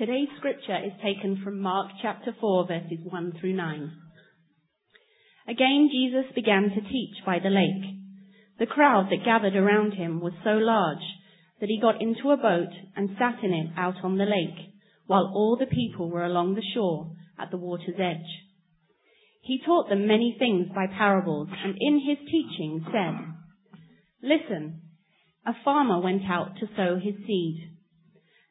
Today's scripture is taken from Mark chapter 4 verses 1 through 9. Again Jesus began to teach by the lake. The crowd that gathered around him was so large that he got into a boat and sat in it out on the lake, while all the people were along the shore at the water's edge. He taught them many things by parables, and in his teaching said, Listen, a farmer went out to sow his seed.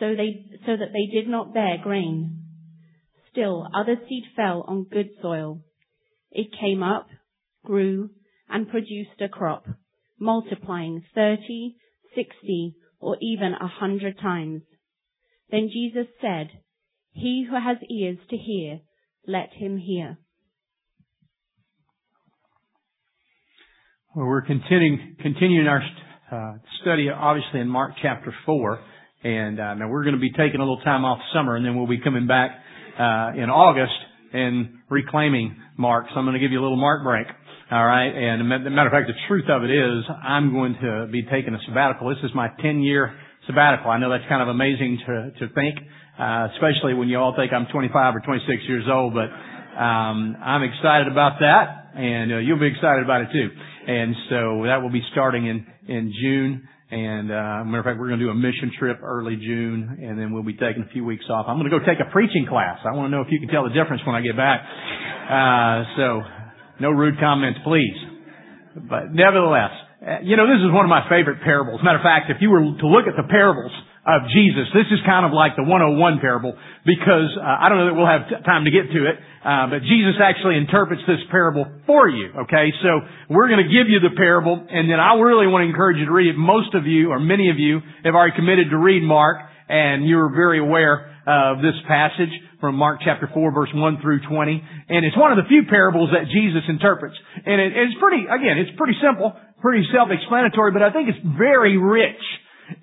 so they, so that they did not bear grain. Still, other seed fell on good soil. It came up, grew, and produced a crop, multiplying thirty, sixty, or even a hundred times. Then Jesus said, He who has ears to hear, let him hear. Well, we're continuing, continuing our uh, study, obviously, in Mark chapter 4. And uh, now we're going to be taking a little time off summer, and then we'll be coming back uh, in August and reclaiming Mark. So I'm going to give you a little Mark break. All right. And matter of fact, the truth of it is I'm going to be taking a sabbatical. This is my 10 year sabbatical. I know that's kind of amazing to, to think, uh, especially when you all think I'm 25 or 26 years old, but, um, I'm excited about that and uh, you'll be excited about it too. And so that will be starting in, in June. And uh, matter of fact, we're going to do a mission trip early June, and then we'll be taking a few weeks off. I'm going to go take a preaching class. I want to know if you can tell the difference when I get back. Uh, so no rude comments, please. But nevertheless, uh, you know, this is one of my favorite parables. Matter of fact, if you were to look at the parables of Jesus, this is kind of like the 101 parable because uh, I don't know that we'll have t- time to get to it, uh, but Jesus actually interprets this parable for you. Okay, so we're going to give you the parable, and then I really want to encourage you to read it. Most of you, or many of you, have already committed to read Mark, and you're very aware of this passage from Mark chapter 4 verse 1 through 20. And it's one of the few parables that Jesus interprets. And it, it's pretty, again, it's pretty simple, pretty self-explanatory, but I think it's very rich.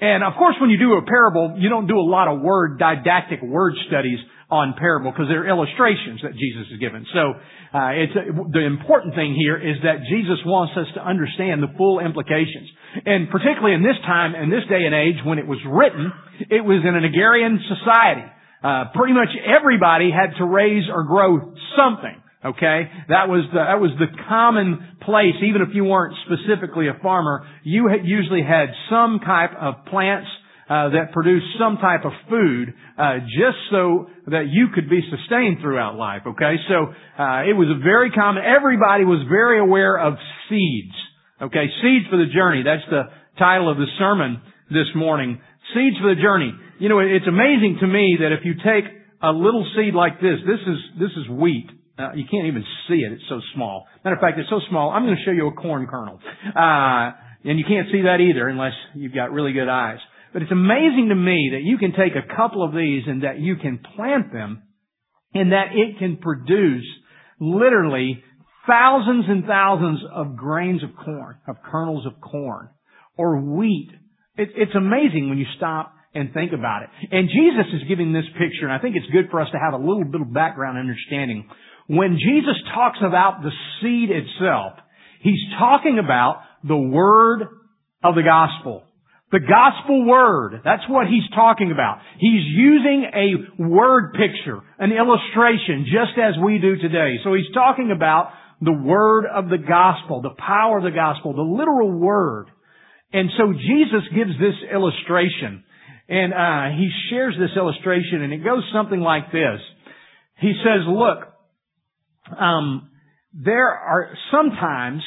And of course when you do a parable, you don't do a lot of word, didactic word studies on parable because they're illustrations that Jesus has given. So uh, it's the important thing here is that Jesus wants us to understand the full implications, and particularly in this time, in this day and age, when it was written, it was in an agrarian society. Uh, pretty much everybody had to raise or grow something. Okay, that was the that was the common place. Even if you weren't specifically a farmer, you had usually had some type of plants uh, that produced some type of food, uh, just so that you could be sustained throughout life. Okay, so uh, it was a very common. Everybody was very aware of seeds. Okay, seeds for the journey. That's the title of the sermon this morning. Seeds for the journey. You know, it's amazing to me that if you take a little seed like this, this is, this is wheat. Uh, you can't even see it. It's so small. Matter of fact, it's so small. I'm going to show you a corn kernel. Uh, and you can't see that either unless you've got really good eyes. But it's amazing to me that you can take a couple of these and that you can plant them and that it can produce literally thousands and thousands of grains of corn, of kernels of corn or wheat. It, it's amazing when you stop and think about it. And Jesus is giving this picture, and I think it's good for us to have a little bit of background understanding. When Jesus talks about the seed itself, he's talking about the word of the gospel. The gospel word. That's what he's talking about. He's using a word picture, an illustration, just as we do today. So he's talking about the word of the gospel, the power of the gospel, the literal word. And so Jesus gives this illustration. And uh, he shares this illustration, and it goes something like this. He says, "Look, um, there are sometimes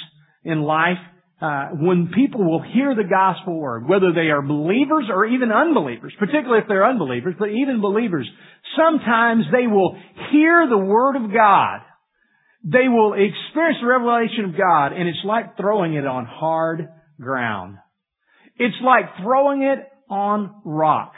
in life uh, when people will hear the gospel word, whether they are believers or even unbelievers, particularly if they're unbelievers, but even believers, sometimes they will hear the word of God. They will experience the revelation of God, and it's like throwing it on hard ground. It's like throwing it on rock.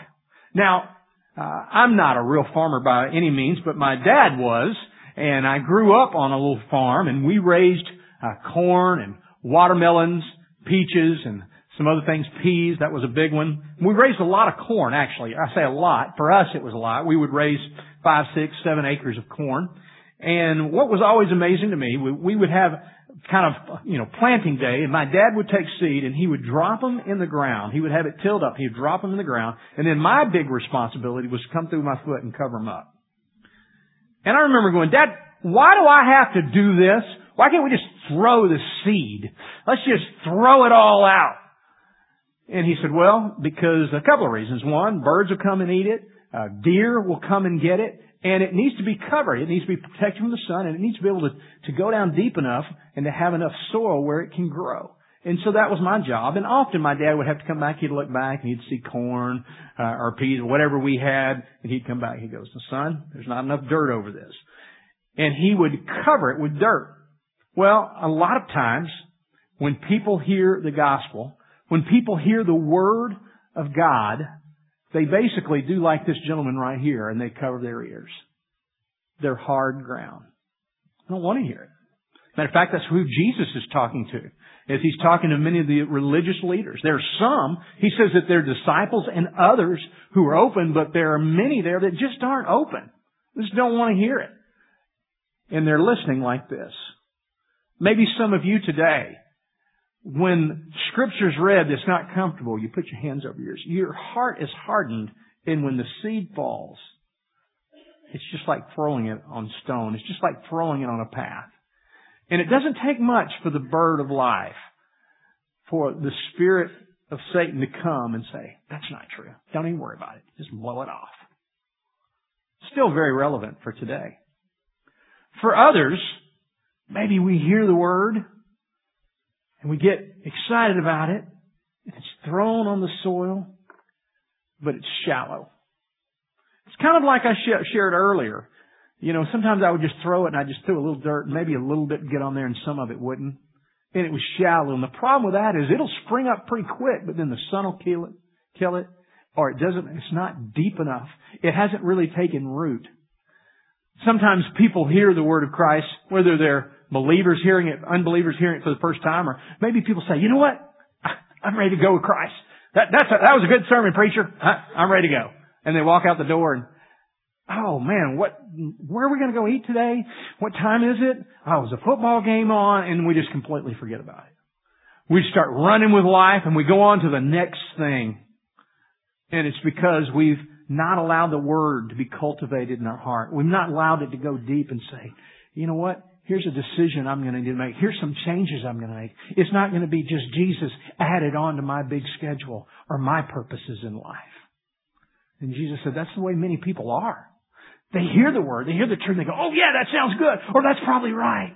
Now, Uh, I'm not a real farmer by any means, but my dad was, and I grew up on a little farm, and we raised uh, corn and watermelons, peaches, and some other things, peas, that was a big one. We raised a lot of corn, actually. I say a lot. For us, it was a lot. We would raise five, six, seven acres of corn. And what was always amazing to me, we, we would have kind of, you know, planting day, and my dad would take seed and he would drop them in the ground. He would have it tilled up. He would drop them in the ground. And then my big responsibility was to come through my foot and cover them up. And I remember going, Dad, why do I have to do this? Why can't we just throw the seed? Let's just throw it all out. And he said, well, because a couple of reasons. One, birds will come and eat it. Uh, deer will come and get it. And it needs to be covered. It needs to be protected from the sun and it needs to be able to, to go down deep enough and to have enough soil where it can grow. And so that was my job. And often my dad would have to come back. He'd look back and he'd see corn uh, or peas or whatever we had. And he'd come back. He goes, son, there's not enough dirt over this. And he would cover it with dirt. Well, a lot of times when people hear the gospel, when people hear the word of God, they basically do like this gentleman right here and they cover their ears. They're hard ground. I don't want to hear it. Matter of fact, that's who Jesus is talking to. As he's talking to many of the religious leaders. There are some, he says that they're disciples and others who are open, but there are many there that just aren't open. Just don't want to hear it. And they're listening like this. Maybe some of you today when scripture's read that's not comfortable, you put your hands over yours. Your heart is hardened, and when the seed falls, it's just like throwing it on stone. It's just like throwing it on a path. And it doesn't take much for the bird of life, for the spirit of Satan to come and say, that's not true. Don't even worry about it. Just blow it off. Still very relevant for today. For others, maybe we hear the word, and we get excited about it, and it's thrown on the soil, but it's shallow. It's kind of like I shared earlier. You know, sometimes I would just throw it and I just threw a little dirt, maybe a little bit get on there and some of it wouldn't. And it was shallow. And the problem with that is it'll spring up pretty quick, but then the sun will kill it, kill it, or it doesn't, it's not deep enough. It hasn't really taken root. Sometimes people hear the word of Christ, whether they're believers hearing it, unbelievers hearing it for the first time, or maybe people say, you know what? I'm ready to go with Christ. That, that's a, that was a good sermon, preacher. I'm ready to go. And they walk out the door and, oh man, what, where are we going to go eat today? What time is it? Oh, is a football game on? And we just completely forget about it. We start running with life and we go on to the next thing. And it's because we've not allowed the word to be cultivated in our heart. We've not allowed it to go deep and say, you know what? Here's a decision I'm going to need to make. Here's some changes I'm going to make. It's not going to be just Jesus added on to my big schedule or my purposes in life. And Jesus said, that's the way many people are. They hear the word, they hear the truth, they go, oh yeah, that sounds good, or that's probably right.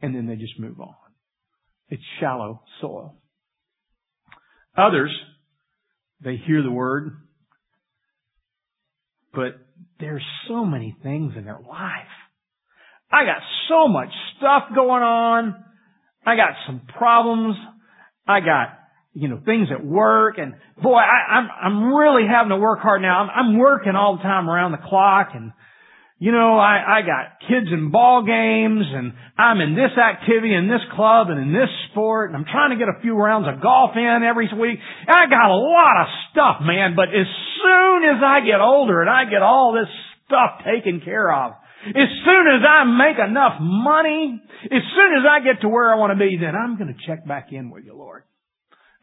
And then they just move on. It's shallow soil. Others, they hear the word, but there's so many things in their life I got so much stuff going on. I got some problems. I got, you know, things at work and boy, I, I'm, I'm really having to work hard now. I'm, I'm working all the time around the clock and, you know, I, I got kids in ball games and I'm in this activity and this club and in this sport and I'm trying to get a few rounds of golf in every week. And I got a lot of stuff, man, but as soon as I get older and I get all this stuff taken care of, as soon as I make enough money, as soon as I get to where I want to be, then I'm going to check back in with you, Lord.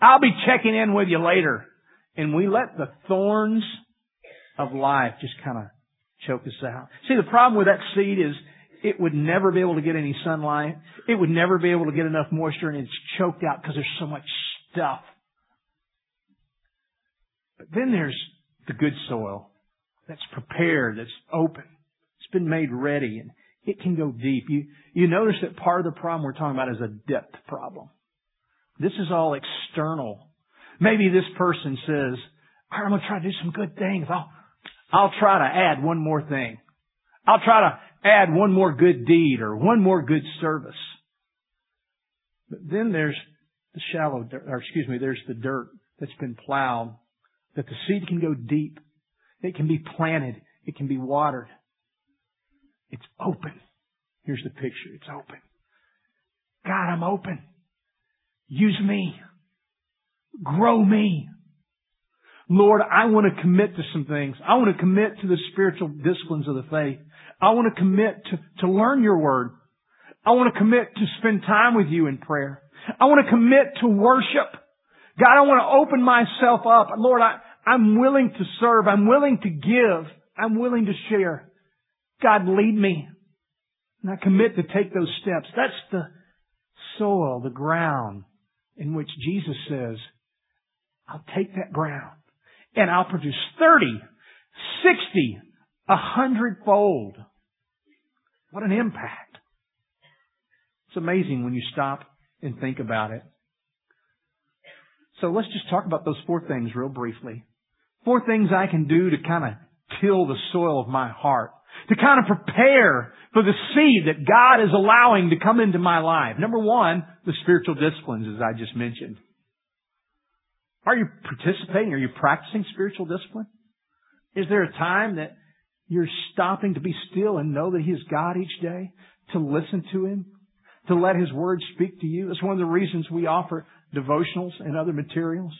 I'll be checking in with you later. And we let the thorns of life just kind of choke us out. See, the problem with that seed is it would never be able to get any sunlight. It would never be able to get enough moisture and it's choked out because there's so much stuff. But then there's the good soil that's prepared, that's open It's been made ready and it can go deep. You, you notice that part of the problem we're talking about is a depth problem. This is all external. Maybe this person says, I'm going to try to do some good things. I'll, I'll try to add one more thing. I'll try to add one more good deed or one more good service. But then there's the shallow, or excuse me, there's the dirt that's been plowed that the seed can go deep It can be planted. It can be watered. It's open. Here's the picture. It's open. God, I'm open. Use me. Grow me. Lord, I want to commit to some things. I want to commit to the spiritual disciplines of the faith. I want to commit to, to learn your word. I want to commit to spend time with you in prayer. I want to commit to worship. God, I want to open myself up. Lord, I, I'm willing to serve. I'm willing to give. I'm willing to share. God, lead me. And I commit to take those steps. That's the soil, the ground in which Jesus says, I'll take that ground and I'll produce 30, 60, a hundredfold. What an impact. It's amazing when you stop and think about it. So let's just talk about those four things real briefly. Four things I can do to kind of till the soil of my heart. To kind of prepare for the seed that God is allowing to come into my life. Number one, the spiritual disciplines as I just mentioned. Are you participating? Are you practicing spiritual discipline? Is there a time that you're stopping to be still and know that He is God each day? To listen to Him? To let His Word speak to you? That's one of the reasons we offer devotionals and other materials.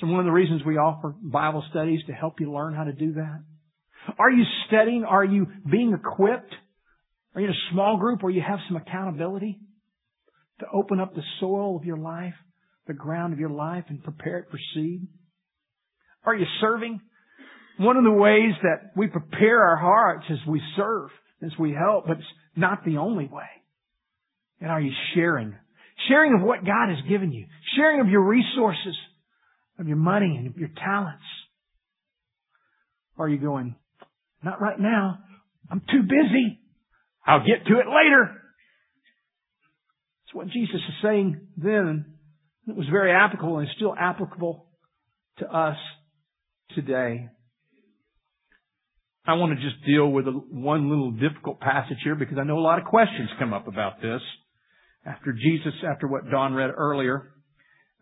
So one of the reasons we offer Bible studies to help you learn how to do that. Are you studying? Are you being equipped? Are you in a small group where you have some accountability to open up the soil of your life? the ground of your life and prepare it for seed? Are you serving? One of the ways that we prepare our hearts is we serve, as we help, but it's not the only way. And are you sharing? Sharing of what God has given you. Sharing of your resources, of your money and your talents. Or are you going, not right now. I'm too busy. I'll get to it later. That's what Jesus is saying then it was very applicable and still applicable to us today. I want to just deal with a, one little difficult passage here because I know a lot of questions come up about this. After Jesus, after what Don read earlier,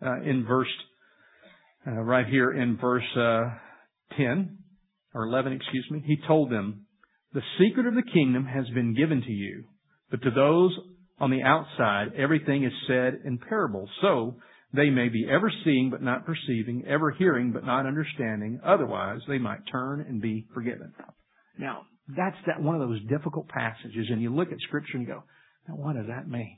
uh, in verse, uh, right here in verse, uh, 10, or 11, excuse me, he told them, the secret of the kingdom has been given to you, but to those on the outside, everything is said in parables. So they may be ever seeing but not perceiving, ever hearing but not understanding. Otherwise, they might turn and be forgiven. Now, that's that one of those difficult passages, and you look at Scripture and go, now what does that mean?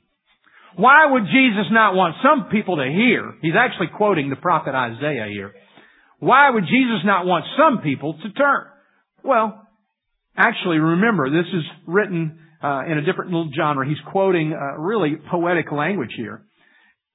Why would Jesus not want some people to hear? He's actually quoting the prophet Isaiah here. Why would Jesus not want some people to turn? Well, actually, remember, this is written uh, in a different little genre. He's quoting uh, really poetic language here.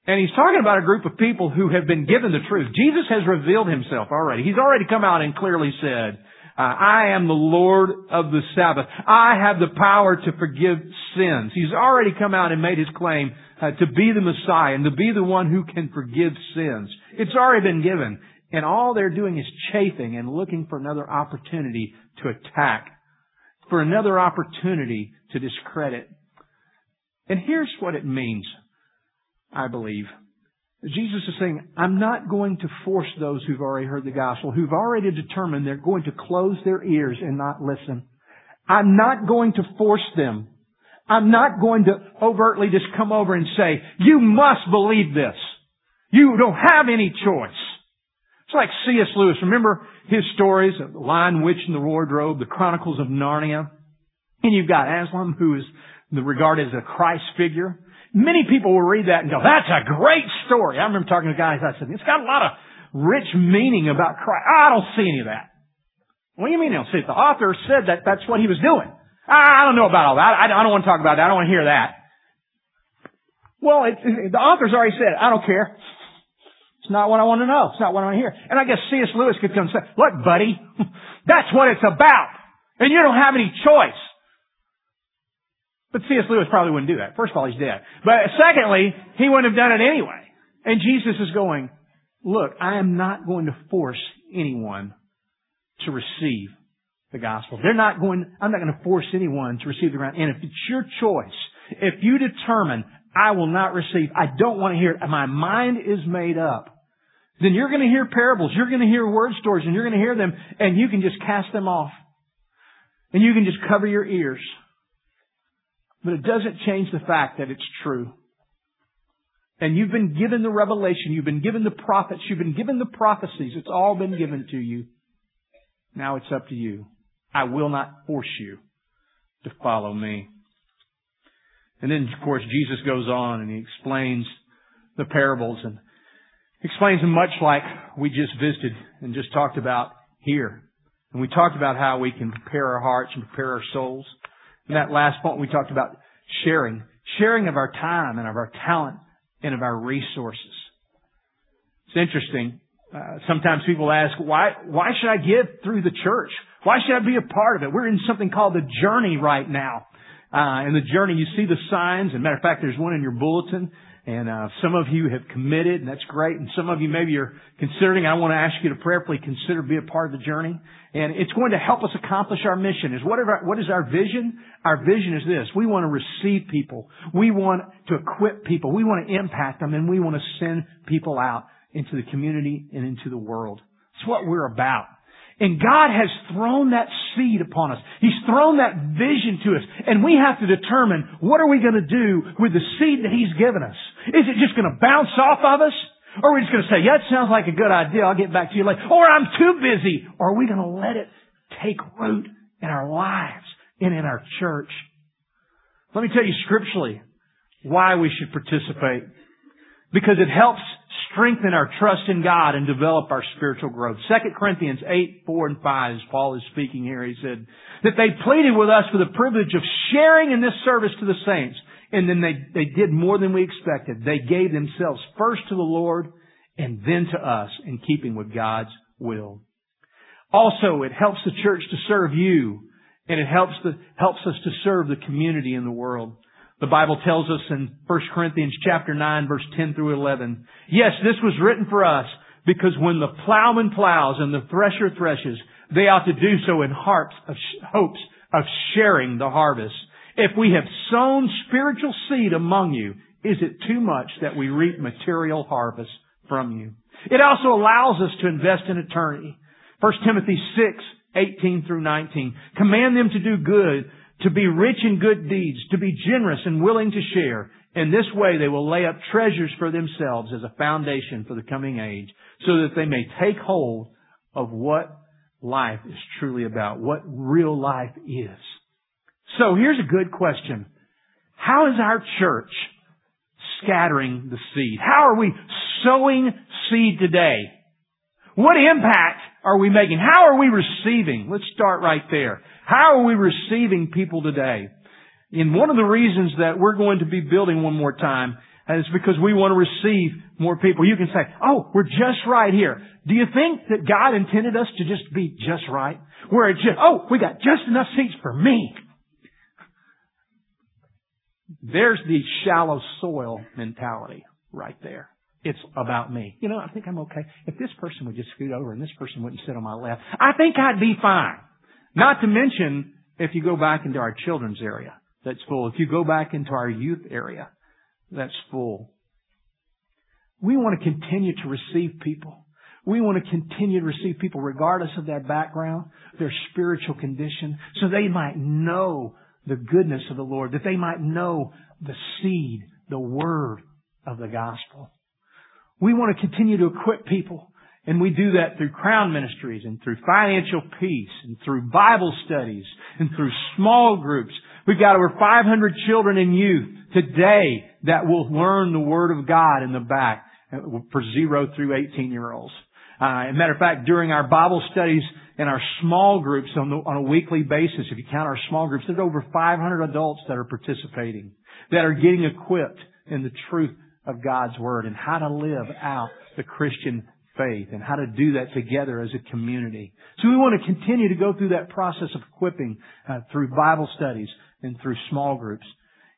And he's talking about a group of people who have been given the truth. Jesus has revealed himself already. He's already come out and clearly said, uh, I am the Lord of the Sabbath. I have the power to forgive sins. He's already come out and made his claim uh, to be the Messiah and to be the one who can forgive sins. It's already been given. And all they're doing is chafing and looking for another opportunity to attack, for another opportunity to discredit. And here's what it means I believe. Jesus is saying, I'm not going to force those who've already heard the gospel, who've already determined they're going to close their ears and not listen. I'm not going to force them. I'm not going to overtly just come over and say, you must believe this. You don't have any choice. It's like C.S. Lewis. Remember his stories of the Lion, Witch, and the Wardrobe, the Chronicles of Narnia? And you've got Aslan, who is regarded as a Christ figure. Many people will read that and go, that's a great story. I remember talking to guys, I said, it's got a lot of rich meaning about Christ. I don't see any of that. What do you mean you don't see it? The author said that that's what he was doing. I don't know about all that. I don't want to talk about that. I don't want to hear that. Well, it, the author's already said, I don't care. It's not what I want to know. It's not what I want to hear. And I guess C.S. Lewis could come and say, look, buddy, that's what it's about. And you don't have any choice. But C.S. Lewis probably wouldn't do that. First of all, he's dead. But secondly, he wouldn't have done it anyway. And Jesus is going, look, I am not going to force anyone to receive the gospel. They're not going, I'm not going to force anyone to receive the ground. And if it's your choice, if you determine I will not receive, I don't want to hear it, my mind is made up, then you're going to hear parables, you're going to hear word stories, and you're going to hear them, and you can just cast them off. And you can just cover your ears. But it doesn't change the fact that it's true. And you've been given the revelation, you've been given the prophets, you've been given the prophecies. It's all been given to you. Now it's up to you. I will not force you to follow me. And then, of course, Jesus goes on and he explains the parables and explains much like we just visited and just talked about here. And we talked about how we can prepare our hearts and prepare our souls. In that last point, we talked about sharing, sharing of our time and of our talent and of our resources. It's interesting. Uh, sometimes people ask, why, why should I give through the church? Why should I be a part of it? We're in something called the journey right now. Uh, in the journey, you see the signs. And matter of fact, there's one in your bulletin. And uh, some of you have committed, and that's great. And some of you maybe are considering. I want to ask you to prayerfully consider be a part of the journey. And it's going to help us accomplish our mission. Is what, our, what is our vision? Our vision is this: we want to receive people, we want to equip people, we want to impact them, and we want to send people out into the community and into the world. It's what we're about. And God has thrown that seed upon us. He's thrown that vision to us. And we have to determine what are we going to do with the seed that He's given us. Is it just going to bounce off of us? Or are we just going to say, yeah, it sounds like a good idea. I'll get back to you later. Or I'm too busy. Or are we going to let it take root in our lives and in our church? Let me tell you scripturally why we should participate. Because it helps strengthen our trust in God and develop our spiritual growth. 2 Corinthians 8, 4 and 5, as Paul is speaking here, he said that they pleaded with us for the privilege of sharing in this service to the saints. And then they, they did more than we expected. They gave themselves first to the Lord and then to us in keeping with God's will. Also, it helps the church to serve you and it helps, the, helps us to serve the community in the world. The Bible tells us in 1 Corinthians chapter 9 verse 10 through 11, yes, this was written for us because when the plowman plows and the thresher threshes, they ought to do so in of hopes of sharing the harvest. If we have sown spiritual seed among you, is it too much that we reap material harvest from you? It also allows us to invest in eternity. 1 Timothy 6, 18 through 19. Command them to do good, to be rich in good deeds, to be generous and willing to share. In this way they will lay up treasures for themselves as a foundation for the coming age, so that they may take hold of what life is truly about, what real life is. So here's a good question. How is our church scattering the seed? How are we sowing seed today? What impact are we making? How are we receiving? Let's start right there. How are we receiving people today? And one of the reasons that we're going to be building one more time is because we want to receive more people. You can say, oh, we're just right here. Do you think that God intended us to just be just right? Where it's just, oh, we got just enough seats for me. There's the shallow soil mentality right there. It's about me. You know, I think I'm okay. If this person would just scoot over and this person wouldn't sit on my left, I think I'd be fine. Not to mention, if you go back into our children's area, that's full. If you go back into our youth area, that's full. We want to continue to receive people. We want to continue to receive people regardless of their background, their spiritual condition, so they might know the goodness of the Lord, that they might know the seed, the word of the gospel. We want to continue to equip people and we do that through Crown Ministries and through financial peace and through Bible studies and through small groups. We've got over 500 children and youth today that will learn the Word of God in the back for zero through 18 year olds. Uh, matter of fact, during our Bible studies and our small groups on, the, on a weekly basis, if you count our small groups, there's over 500 adults that are participating, that are getting equipped in the truth of God's Word and how to live out the Christian faith and how to do that together as a community. So we want to continue to go through that process of equipping uh, through Bible studies and through small groups.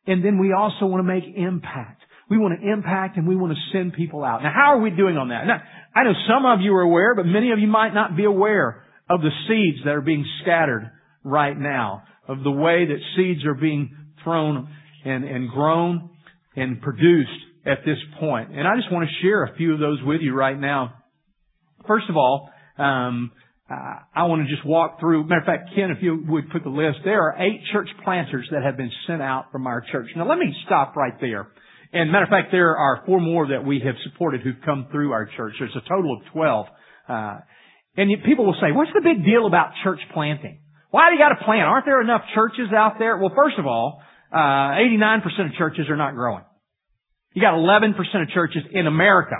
And then we also want to make impact. We want to impact and we want to send people out. Now how are we doing on that? Now, I know some of you are aware, but many of you might not be aware of the seeds that are being scattered right now, of the way that seeds are being thrown and, and grown and produced at this point. And I just want to share a few of those with you right now First of all, um, I want to just walk through. Matter of fact, Ken, if you would put the list, there are eight church planters that have been sent out from our church. Now, let me stop right there. And matter of fact, there are four more that we have supported who've come through our church. There's a total of twelve. Uh, and people will say, "What's the big deal about church planting? Why do you got to plant? Aren't there enough churches out there?" Well, first of all, uh, 89% of churches are not growing. You got 11% of churches in America.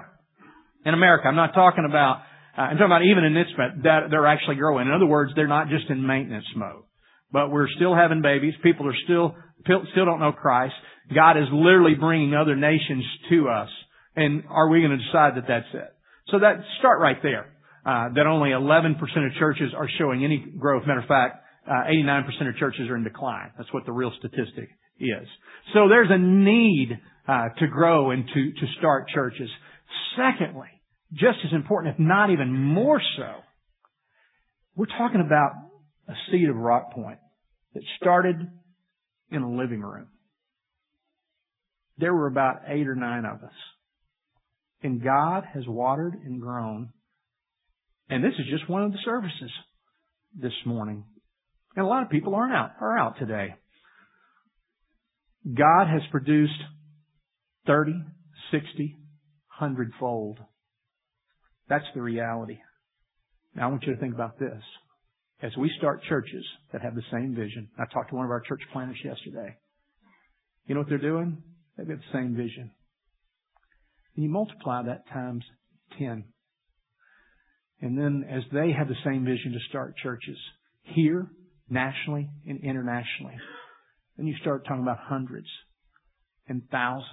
In America, I'm not talking about uh, I'm talking about even in this, that they're actually growing. In other words, they're not just in maintenance mode. But we're still having babies. People are still, still don't know Christ. God is literally bringing other nations to us. And are we going to decide that that's it? So that, start right there. Uh, that only 11% of churches are showing any growth. Matter of fact, uh, 89% of churches are in decline. That's what the real statistic is. So there's a need uh, to grow and to, to start churches. Secondly, just as important, if not even more so, we're talking about a seed of Rock Point that started in a living room. There were about eight or nine of us. And God has watered and grown. And this is just one of the services this morning. And a lot of people aren't out, are out today. God has produced 30, 60, 100 fold that's the reality. Now I want you to think about this. As we start churches that have the same vision, I talked to one of our church planters yesterday. You know what they're doing? They've got the same vision. And you multiply that times 10. And then as they have the same vision to start churches here, nationally, and internationally, then you start talking about hundreds and thousands.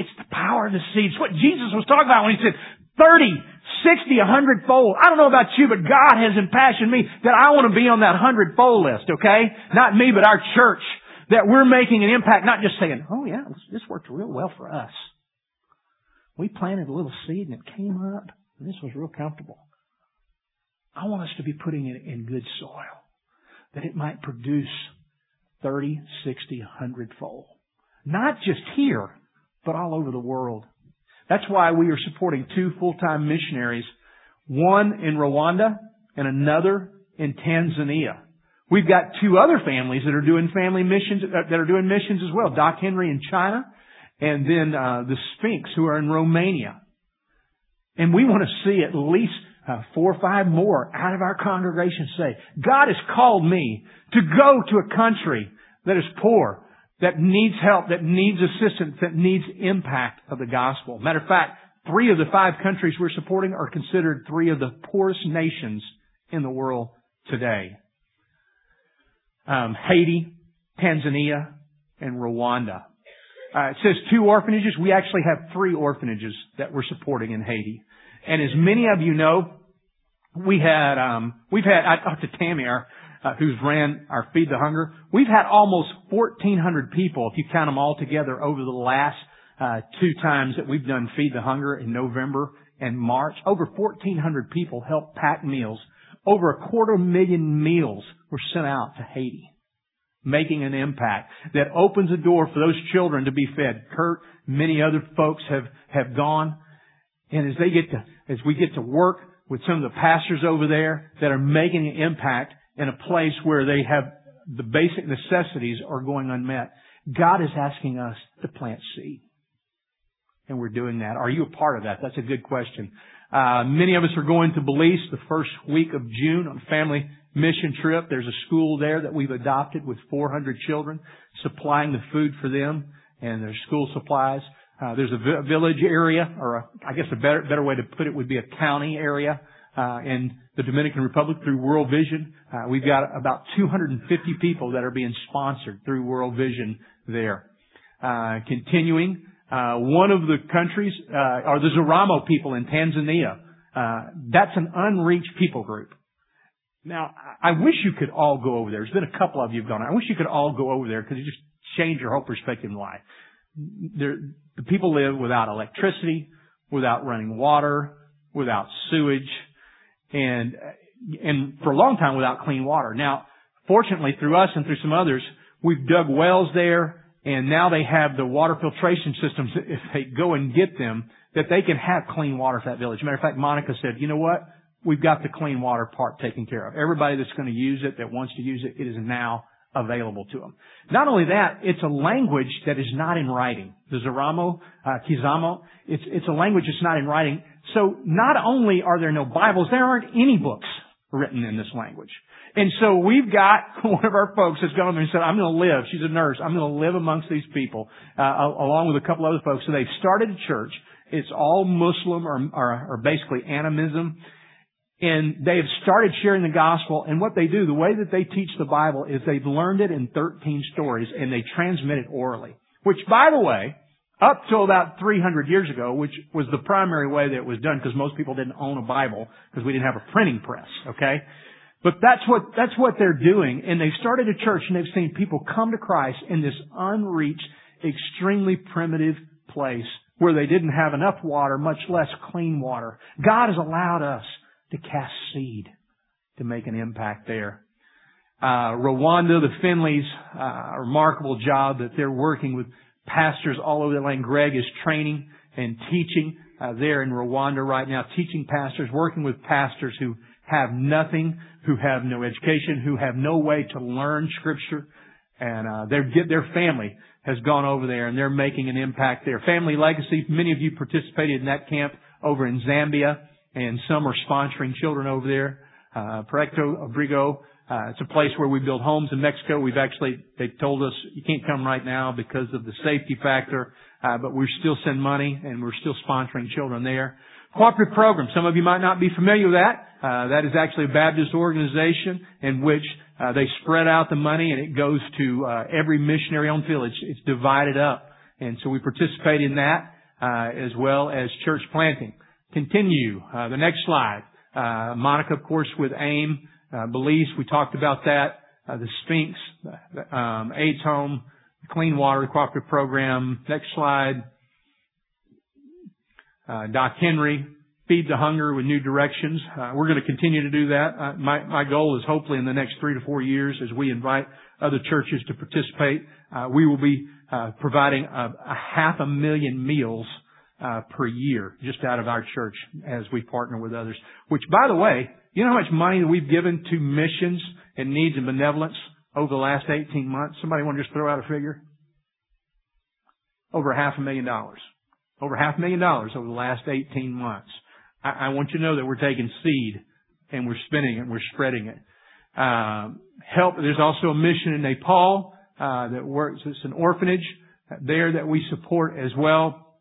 It's the power of the seed. It's What Jesus was talking about when he said, 30, 60, 100 fold. I don't know about you, but God has impassioned me that I want to be on that 100 fold list, okay? Not me, but our church. That we're making an impact, not just saying, oh yeah, this worked real well for us. We planted a little seed and it came up and this was real comfortable. I want us to be putting it in good soil that it might produce 30, 60, 100 fold. Not just here, but all over the world. That's why we are supporting two full-time missionaries, one in Rwanda and another in Tanzania. We've got two other families that are doing family missions, uh, that are doing missions as well. Doc Henry in China and then uh, the Sphinx who are in Romania. And we want to see at least uh, four or five more out of our congregation say, God has called me to go to a country that is poor, that needs help, that needs assistance, that needs impact of the gospel. Matter of fact, three of the five countries we're supporting are considered three of the poorest nations in the world today. Um, Haiti, Tanzania, and Rwanda. Uh, it says two orphanages. We actually have three orphanages that we're supporting in Haiti. And as many of you know, we had, um, we've had, I talked to Tammy, our uh, who's ran our Feed the Hunger. We've had almost 1,400 people, if you count them all together, over the last uh, two times that we've done Feed the Hunger in November and March. Over 1,400 people helped pack meals. Over a quarter million meals were sent out to Haiti, making an impact that opens a door for those children to be fed. Kurt, many other folks have, have gone. And as they get to, as we get to work with some of the pastors over there that are making an impact, in a place where they have the basic necessities are going unmet. God is asking us to plant seed. And we're doing that. Are you a part of that? That's a good question. Uh, many of us are going to Belize the first week of June on a family mission trip. There's a school there that we've adopted with 400 children, supplying the food for them and their school supplies. Uh, there's a vi- village area, or a, I guess a better, better way to put it would be a county area uh, in the Dominican Republic through World Vision. Uh, we've got about 250 people that are being sponsored through World Vision there. Uh, continuing, uh, one of the countries uh, are the Zaramo people in Tanzania. Uh, that's an unreached people group. Now, I wish you could all go over there. There's been a couple of you have gone. I wish you could all go over there because it just changed your whole perspective in life. There, the people live without electricity, without running water, without sewage, and and for a long time without clean water. Now, fortunately, through us and through some others, we've dug wells there, and now they have the water filtration systems. If they go and get them, that they can have clean water for that village. Matter of fact, Monica said, you know what? We've got the clean water part taken care of. Everybody that's going to use it, that wants to use it, it is now available to them. Not only that, it's a language that is not in writing. The Zaramo, uh, Kizaramo, it's, it's a language that's not in writing. So not only are there no Bibles, there aren't any books written in this language. And so we've got one of our folks has gone there and said, I'm going to live. She's a nurse. I'm going to live amongst these people, uh, along with a couple other folks. So they've started a church. It's all Muslim or, or, or basically animism. And they have started sharing the gospel. And what they do, the way that they teach the Bible is they've learned it in 13 stories and they transmit it orally. Which, by the way, up till about 300 years ago, which was the primary way that it was done because most people didn't own a Bible because we didn't have a printing press, okay? But that's what, that's what they're doing. And they've started a church and they've seen people come to Christ in this unreached, extremely primitive place where they didn't have enough water, much less clean water. God has allowed us to cast seed to make an impact there. Uh, Rwanda, the Finleys, uh, remarkable job that they're working with pastors all over the land. Greg is training and teaching uh, there in Rwanda right now, teaching pastors, working with pastors who have nothing, who have no education, who have no way to learn Scripture, and uh, their their family has gone over there and they're making an impact there. Family Legacy. Many of you participated in that camp over in Zambia, and some are sponsoring children over there. Uh, Proyecto Abrigo uh, it's a place where we build homes in Mexico. We've actually, they've told us you can't come right now because of the safety factor, uh, but we still send money and we're still sponsoring children there. Cooperative program. Some of you might not be familiar with that. Uh, that is actually a Baptist organization in which uh, they spread out the money and it goes to uh, every missionary-owned village. It's divided up, and so we participate in that uh, as well as church planting. Continue. Uh, the next slide. Uh, Monica, of course, with AIM uh, Belize, we talked about that. Uh, the Sphinx, um, AIDS Home, the Clean Water Cooperative Program. Next slide. Uh, Doc Henry, Feed the Hunger with New Directions. Uh, we're going to continue to do that. Uh, my, my goal is hopefully in the next three to four years as we invite other churches to participate, uh, we will be uh, providing a, a, half a million meals uh, per year just out of our church as we partner with others. Which, by the way, you know how much money we've given to missions and needs and benevolence over the last 18 months? Somebody want to just throw out a figure? Over half a million dollars. Over half a million dollars over the last 18 months. I, I want you to know that we're taking seed and we're spinning it and we're spreading it. Um, help. There's also a mission in Nepal uh, that works. It's an orphanage there that we support as well.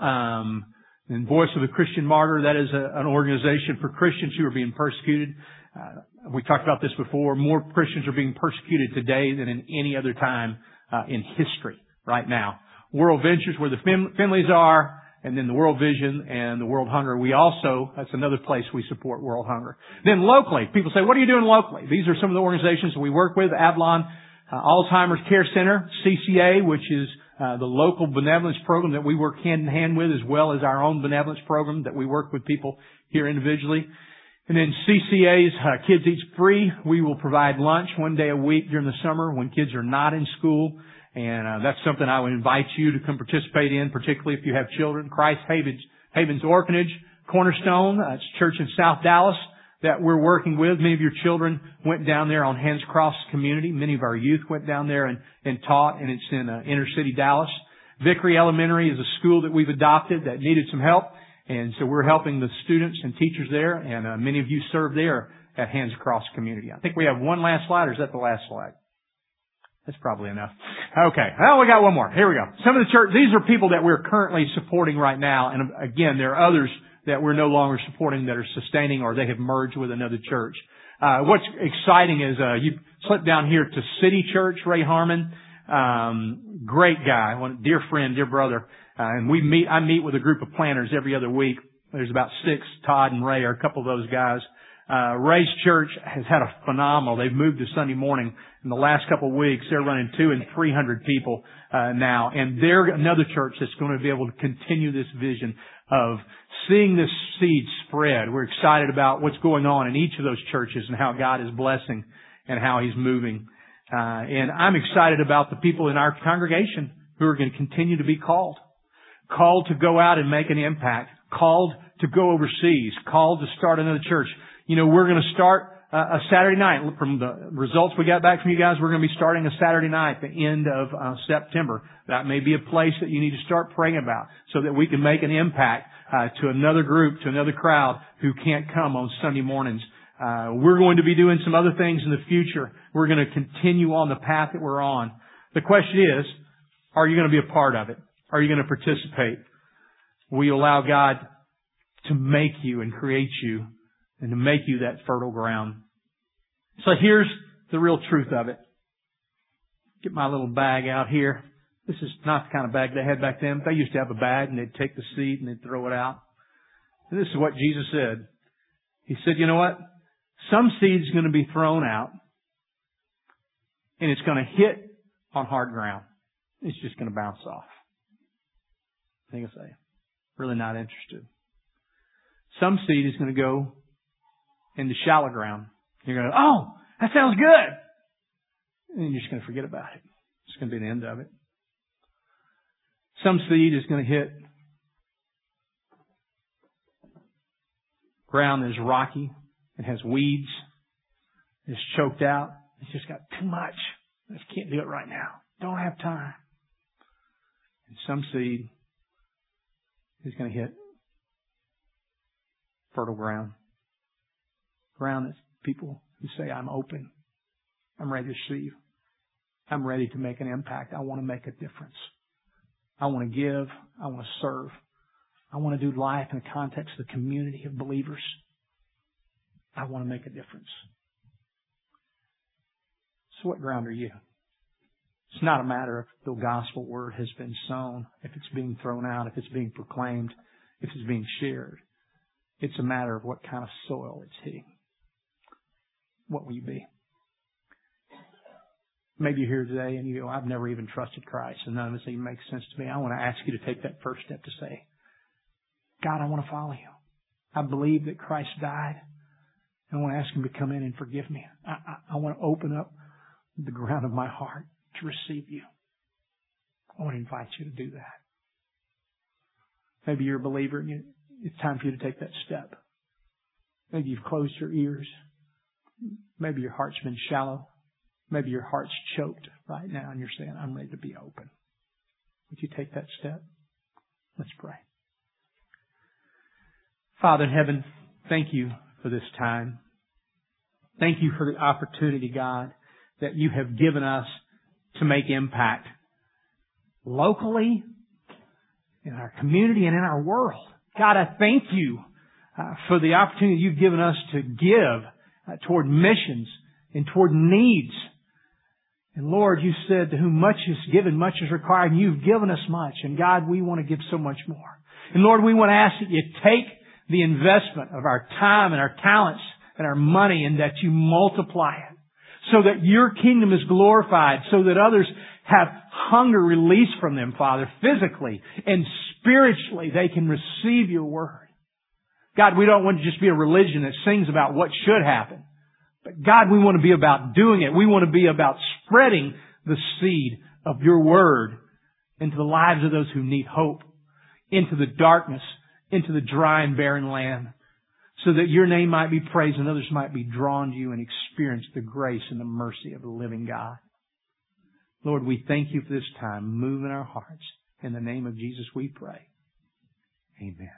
Um, and Voice of the Christian Martyr, that is a, an organization for Christians who are being persecuted. Uh, we talked about this before. More Christians are being persecuted today than in any other time uh, in history right now. World Ventures, where the fin- Finleys are, and then the World Vision and the World Hunger. We also, that's another place we support World Hunger. Then locally, people say, what are you doing locally? These are some of the organizations that we work with. Avalon uh, Alzheimer's Care Center, CCA, which is uh, the local benevolence program that we work hand in hand with, as well as our own benevolence program that we work with people here individually. And then CCA's uh, Kids Eat Free. We will provide lunch one day a week during the summer when kids are not in school. And uh, that's something I would invite you to come participate in, particularly if you have children. Christ Havens, Havens Orphanage, Cornerstone, uh, church in South Dallas that we're working with. Many of your children went down there on Hands Cross Community. Many of our youth went down there and, and taught, and it's in uh, inner city Dallas. Vickery Elementary is a school that we've adopted that needed some help, and so we're helping the students and teachers there, and uh, many of you serve there at Hands Cross Community. I think we have one last slide, or is that the last slide? That's probably enough. Okay. Well, we got one more. Here we go. Some of the church, these are people that we're currently supporting right now, and again, there are others that we're no longer supporting that are sustaining or they have merged with another church. Uh, what's exciting is uh, you slip down here to City Church, Ray Harmon. Um, great guy, one dear friend, dear brother. Uh, and we meet, I meet with a group of planners every other week. There's about six, Todd and Ray are a couple of those guys. Uh, Ray's church has had a phenomenal, they've moved to Sunday morning. In the last couple of weeks, they're running two and three hundred people, uh, now. And they're another church that's going to be able to continue this vision of seeing this seed spread. We're excited about what's going on in each of those churches and how God is blessing and how He's moving. Uh, and I'm excited about the people in our congregation who are going to continue to be called. called to go out and make an impact, called to go overseas, called to start another church. You know, we're going to start a Saturday night. From the results we got back from you guys, we're going to be starting a Saturday night at the end of uh, September. That may be a place that you need to start praying about so that we can make an impact uh, to another group, to another crowd who can't come on Sunday mornings. Uh, we're going to be doing some other things in the future. We're going to continue on the path that we're on. The question is, are you going to be a part of it? Are you going to participate? Will you allow God to make you and create you and to make you that fertile ground? So here's the real truth of it. Get my little bag out here. This is not the kind of bag they had back then. They used to have a bag and they'd take the seed and they'd throw it out. And this is what Jesus said. He said, you know what? Some seed's going to be thrown out and it's going to hit on hard ground. It's just going to bounce off. I think I say, really not interested. Some seed is going to go into shallow ground. You're going to, oh, that sounds good. And you're just going to forget about it. It's going to be the end of it. Some seed is going to hit ground that is rocky. It has weeds. It's choked out. It's just got too much. I just can't do it right now. Don't have time. And some seed is going to hit fertile ground. Ground that people who say, I'm open. I'm ready to receive. I'm ready to make an impact. I want to make a difference. I want to give. I want to serve. I want to do life in the context of the community of believers. I want to make a difference. So what ground are you? It's not a matter of the gospel word has been sown, if it's being thrown out, if it's being proclaimed, if it's being shared. It's a matter of what kind of soil it's hitting. What will you be? Maybe you're here today and you go, I've never even trusted Christ and none of this even makes sense to me. I want to ask you to take that first step to say, God, I want to follow you. I believe that Christ died. And I want to ask Him to come in and forgive me. I, I, I want to open up the ground of my heart to receive you. I want to invite you to do that. Maybe you're a believer and you, it's time for you to take that step. Maybe you've closed your ears. Maybe your heart's been shallow. Maybe your heart's choked right now and you're saying, I'm ready to be open. Would you take that step? Let's pray. Father in heaven, thank you for this time. Thank you for the opportunity, God, that you have given us to make impact locally, in our community, and in our world. God, I thank you uh, for the opportunity you've given us to give Uh, toward missions and toward needs and Lord, you said to whom much is given, much is required, and you've given us much. And God, we want to give so much more. And Lord, we want to ask that you take the investment of our time and our talents and our money and that you multiply it so that your kingdom is glorified, so that others have hunger released from them, Father, physically and spiritually they can receive your word. God, we don't want to just be a religion that sings about what should happen. But God, we want to be about doing it. We want to be about spreading the seed of your word into the lives of those who need hope, into the darkness, into the dry and barren land, so that your name might be praised and others might be drawn to you and experience the grace and the mercy of the living God. Lord, we thank you for this time. Move in our hearts. In the name of Jesus we pray. Amen.